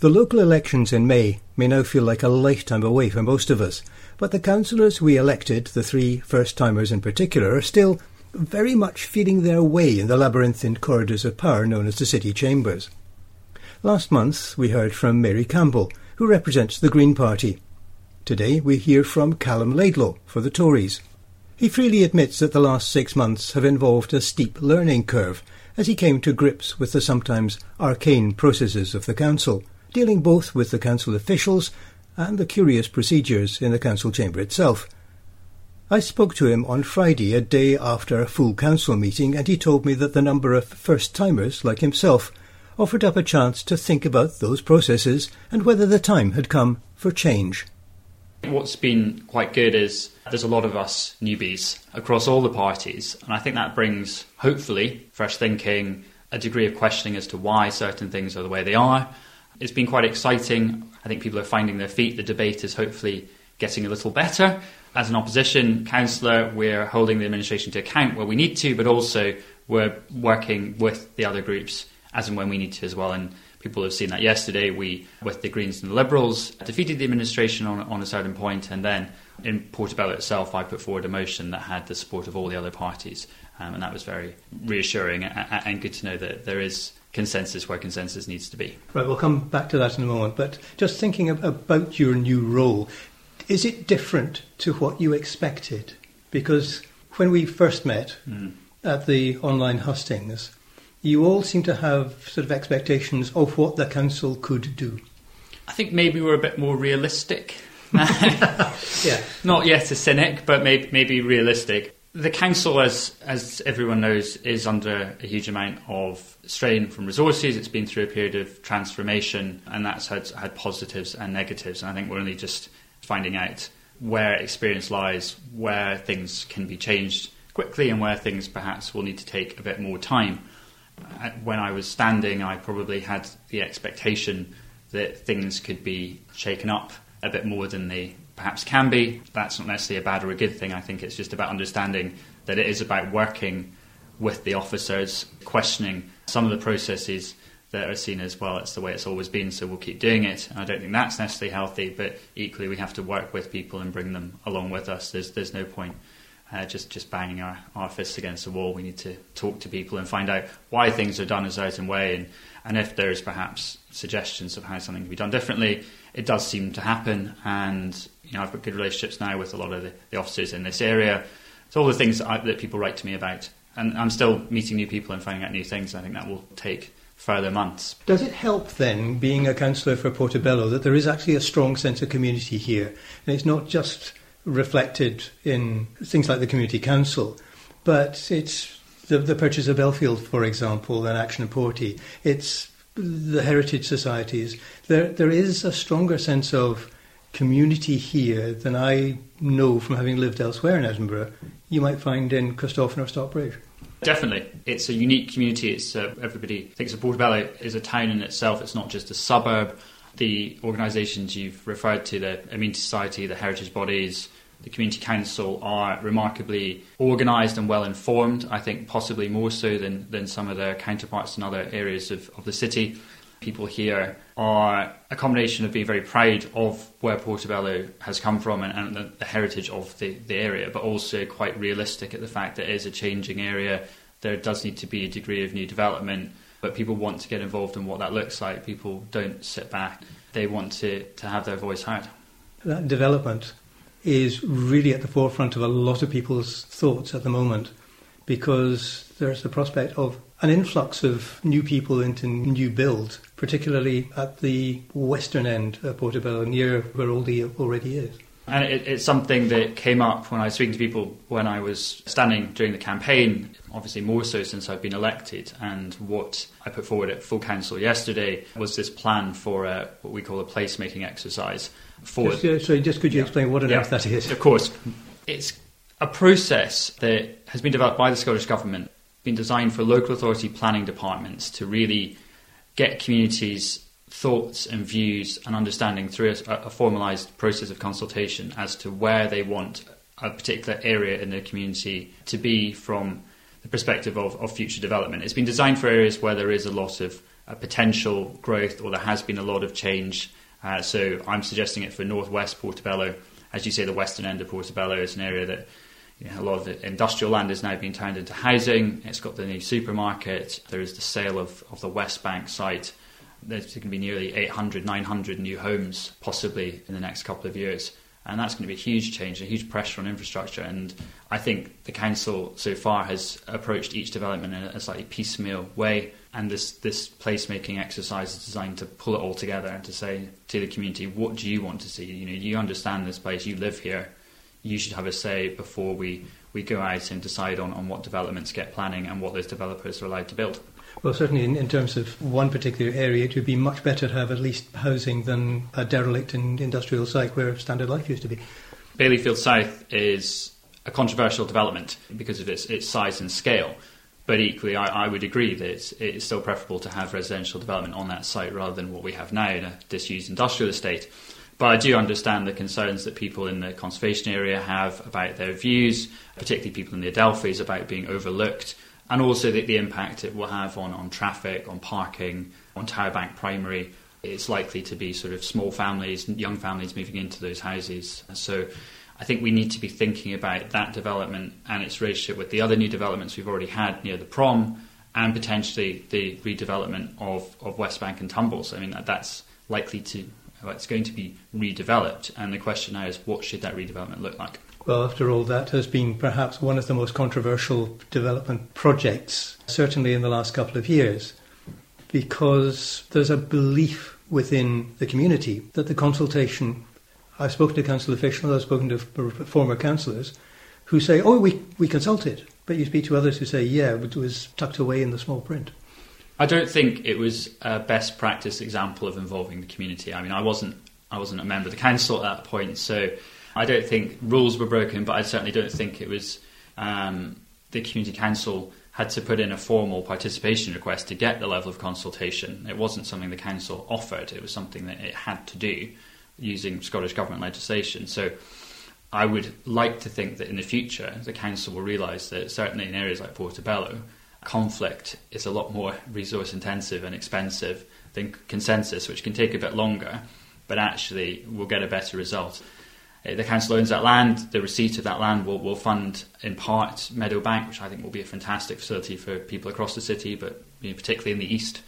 The local elections in May may now feel like a lifetime away for most of us, but the councillors we elected, the three first timers in particular, are still very much feeling their way in the labyrinthine corridors of power known as the city chambers. Last month we heard from Mary Campbell, who represents the Green Party. Today we hear from Callum Laidlaw for the Tories. He freely admits that the last six months have involved a steep learning curve as he came to grips with the sometimes arcane processes of the council dealing both with the council officials and the curious procedures in the council chamber itself. I spoke to him on Friday, a day after a full council meeting, and he told me that the number of first timers, like himself, offered up a chance to think about those processes and whether the time had come for change. What's been quite good is there's a lot of us newbies across all the parties, and I think that brings, hopefully, fresh thinking, a degree of questioning as to why certain things are the way they are, it's been quite exciting. I think people are finding their feet. The debate is hopefully getting a little better. As an opposition councillor, we're holding the administration to account where we need to, but also we're working with the other groups as and when we need to as well. And people have seen that yesterday. We, with the Greens and the Liberals, defeated the administration on, on a certain point, and then in Portobello itself, I put forward a motion that had the support of all the other parties, um, and that was very reassuring and, and good to know that there is consensus where consensus needs to be. Right, we'll come back to that in a moment. But just thinking about your new role, is it different to what you expected? Because when we first met mm. at the online hustings, you all seem to have sort of expectations of what the council could do. I think maybe we're a bit more realistic. yeah. Not yet a cynic, but maybe, maybe realistic the council, as as everyone knows, is under a huge amount of strain from resources. It's been through a period of transformation, and that's had had positives and negatives. And I think we're only just finding out where experience lies, where things can be changed quickly, and where things perhaps will need to take a bit more time. Uh, when I was standing, I probably had the expectation that things could be shaken up a bit more than they perhaps can be. That's not necessarily a bad or a good thing. I think it's just about understanding that it is about working with the officers, questioning some of the processes that are seen as well. It's the way it's always been, so we'll keep doing it. And I don't think that's necessarily healthy, but equally we have to work with people and bring them along with us. There's there's no point uh, just just banging our, our fists against the wall. We need to talk to people and find out why things are done a certain way, and and if there's perhaps suggestions of how something can be done differently. It does seem to happen, and you know, I've got good relationships now with a lot of the, the officers in this area. It's all the things that, I, that people write to me about. And I'm still meeting new people and finding out new things. I think that will take further months. Does it help then, being a councillor for Portobello, that there is actually a strong sense of community here? And it's not just reflected in things like the community council, but it's the, the purchase of Bellfield, for example, and Action Porty. It's the heritage societies. There, there is a stronger sense of community here than I know from having lived elsewhere in Edinburgh, you might find in Corstorphine or Stockbridge. Definitely. It's a unique community. It's uh, Everybody thinks of Portobello is a town in itself, it's not just a suburb. The organisations you've referred to, the Amenity Society, the heritage bodies, the Community Council are remarkably organised and well informed, I think possibly more so than, than some of their counterparts in other areas of, of the city people here are a combination of being very proud of where Portobello has come from and, and the, the, heritage of the, the area, but also quite realistic at the fact that it is a changing area. There does need to be a degree of new development, but people want to get involved in what that looks like. People don't sit back, they want to, to have their voice heard. That development is really at the forefront of a lot of people's thoughts at the moment because there's the prospect of an influx of new people into new build, particularly at the western end of Portobello, near where Aldi already is. And it, it's something that came up when I was speaking to people when I was standing during the campaign, obviously more so since I've been elected. And what I put forward at full council yesterday was this plan for a, what we call a placemaking exercise. For just, uh, just could you yeah. explain what on yeah. earth that is? Of course. It's a process that has been developed by the Scottish Government been designed for local authority planning departments to really get communities' thoughts and views and understanding through a, a formalised process of consultation as to where they want a particular area in their community to be from the perspective of, of future development. It's been designed for areas where there is a lot of potential growth, or there has been a lot of change. Uh, so I'm suggesting it for northwest Portobello. As you say, the western end of Portobello is an area that you know, a lot of the industrial land is now being turned into housing. It's got the new supermarket. There is the sale of, of the West Bank site. There's going to be nearly 800, 900 new homes possibly in the next couple of years. And that's going to be a huge change, a huge pressure on infrastructure. And I think the council so far has approached each development in a slightly piecemeal way. And this, this placemaking exercise is designed to pull it all together and to say to the community, what do you want to see? You know, you understand this place, you live here you should have a say before we, we go out and decide on, on what developments get planning and what those developers are allowed to build. Well, certainly in, in, terms of one particular area, it would be much better to have at least housing than a derelict and industrial site where Standard Life used to be. Baileyfield South is a controversial development because of its, its size and scale. But equally, I, I would agree that it's, still preferable to have residential development on that site rather than what we have now in a disused industrial estate. But I do understand the concerns that people in the conservation area have about their views, particularly people in the Adelphis, about being overlooked, and also the, the impact it will have on, on traffic, on parking, on Towerbank Primary. It's likely to be sort of small families, young families moving into those houses. So I think we need to be thinking about that development and its relationship with the other new developments we've already had near the prom and potentially the redevelopment of, of West Bank and Tumbles. I mean, that's likely to it's going to be redeveloped, and the question now is what should that redevelopment look like? Well, after all, that has been perhaps one of the most controversial development projects, certainly in the last couple of years, because there's a belief within the community that the consultation. I've spoken to council officials, I've spoken to former councillors who say, oh, we, we consulted. But you speak to others who say, yeah, it was tucked away in the small print. I don't think it was a best practice example of involving the community. I mean, I wasn't I wasn't a member of the council at that point, so I don't think rules were broken, but I certainly don't think it was um, the community council had to put in a formal participation request to get the level of consultation. It wasn't something the council offered; it was something that it had to do using Scottish government legislation. So. I would like to think that in the future the council will realise that certainly in areas like Portobello, conflict is a lot more resource intensive and expensive than consensus, which can take a bit longer, but actually will get a better result. Uh, the council owns that land. The receipt of that land will, will fund, in part, Meadowbank, which I think will be a fantastic facility for people across the city, but particularly in the east.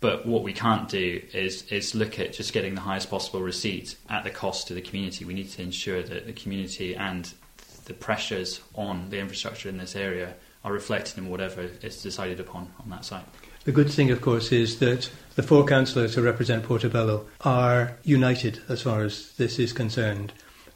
But what we can't do is is look at just getting the highest possible receipt at the cost to the community. We need to ensure that the community and the pressures on the infrastructure in this area are reflected in whatever is decided upon on that site. The good thing, of course, is that the four councillors who represent Portobello are united as far as this is concerned.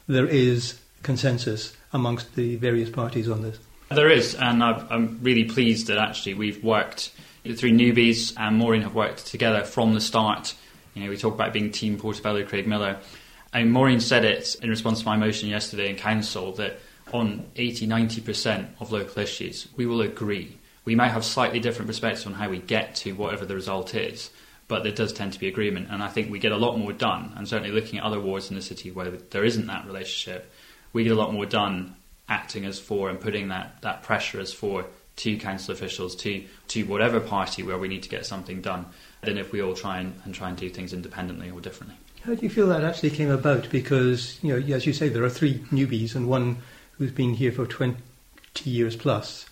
There is consensus amongst the various parties on this. There is, and I'm really pleased that actually we've worked, the three newbies and Maureen have worked together from the start. You know, we talk about being Team Portobello, Craigmillar. And Maureen said it in response to my motion yesterday in council that on 80 90% of local issues, we will agree. We might have slightly different perspectives on how we get to whatever the result is, but there does tend to be agreement, and I think we get a lot more done. And certainly looking at other wards in the city where there isn't that relationship, we get a lot more done acting as for and putting that, that pressure as for to council officials, to, to whatever party where we need to get something done, than if we all try and, and try and do things independently or differently. How do you feel that actually came about? Because, you know, as you say, there are three newbies and one who's been here for 20 years plus,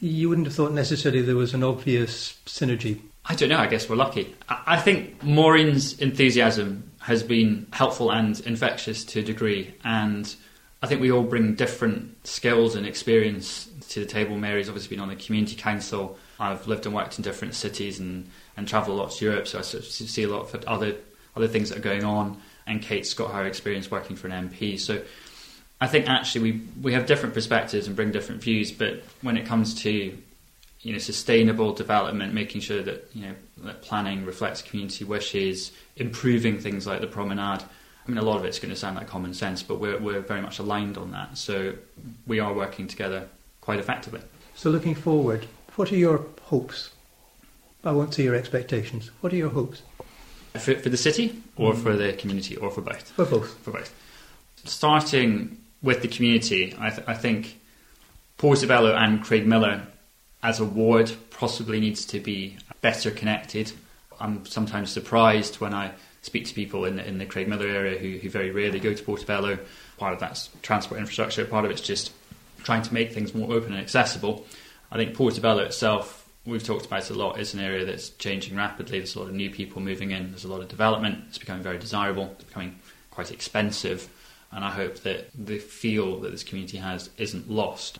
you wouldn't have thought necessarily there was an obvious synergy. I don't know, I guess we're lucky. I think Maureen's enthusiasm has been helpful and infectious to a degree, and I think we all bring different skills and experience to the table. Mary's obviously been on the community council. I've lived and worked in different cities and, and travelled a lot to Europe, so I see a lot of other other things that are going on. And Kate's got her experience working for an MP, so I think actually we we have different perspectives and bring different views, but when it comes to you know sustainable development, making sure that you know that planning reflects community wishes, improving things like the promenade. I mean, a lot of it's going to sound like common sense, but we're we're very much aligned on that. So we are working together quite effectively. So looking forward, what are your hopes? I won't say your expectations. What are your hopes? For, for the city, or mm. for the community, or for both? For both. For both. Starting with the community. I, th- I think Portobello and Craigmillar as a ward possibly needs to be better connected. I'm sometimes surprised when I speak to people in the, in the Craigmillar area who, who very rarely go to Portobello. Part of that's transport infrastructure, part of it's just trying to make things more open and accessible. I think Portobello itself, we've talked about it a lot, is an area that's changing rapidly. There's a lot of new people moving in, there's a lot of development, it's becoming very desirable, it's becoming quite expensive. And I hope that the feel that this community has isn't lost.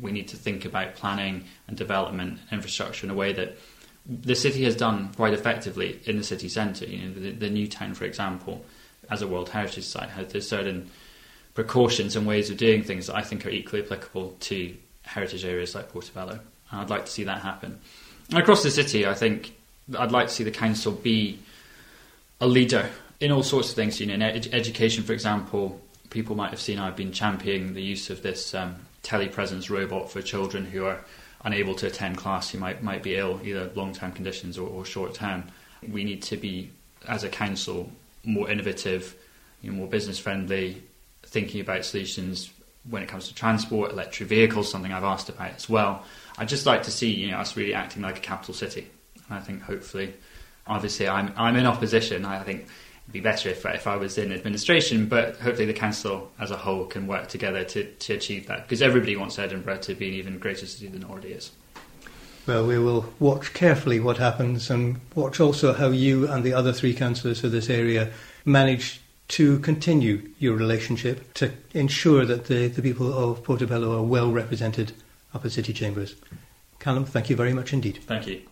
We need to think about planning and development infrastructure in a way that the city has done quite effectively in the city centre. You know, the, the new town, for example, as a World Heritage Site, has there's certain precautions and ways of doing things that I think are equally applicable to heritage areas like Portobello. And I'd like to see that happen. And across the city, I think I'd like to see the council be a leader in all sorts of things. You know, in ed- education, for example, people might have seen I've been championing the use of this um, telepresence robot for children who are unable to attend class, who might might be ill, either long term conditions or, or short term. We need to be, as a council, more innovative, you know, more business friendly, thinking about solutions when it comes to transport, electric vehicles, something I've asked about as well. I'd just like to see you know us really acting like a capital city, and I think hopefully, obviously, I'm I'm in opposition. I think be better if if I was in administration, but hopefully the council as a whole can work together to to achieve that because everybody wants Edinburgh to be an even greater city than it already is. Well, we will watch carefully what happens and watch also how you and the other three councillors for this area manage to continue your relationship to ensure that the, the people of Portobello are well represented up at City Chambers. Callum, thank you very much indeed. Thank you.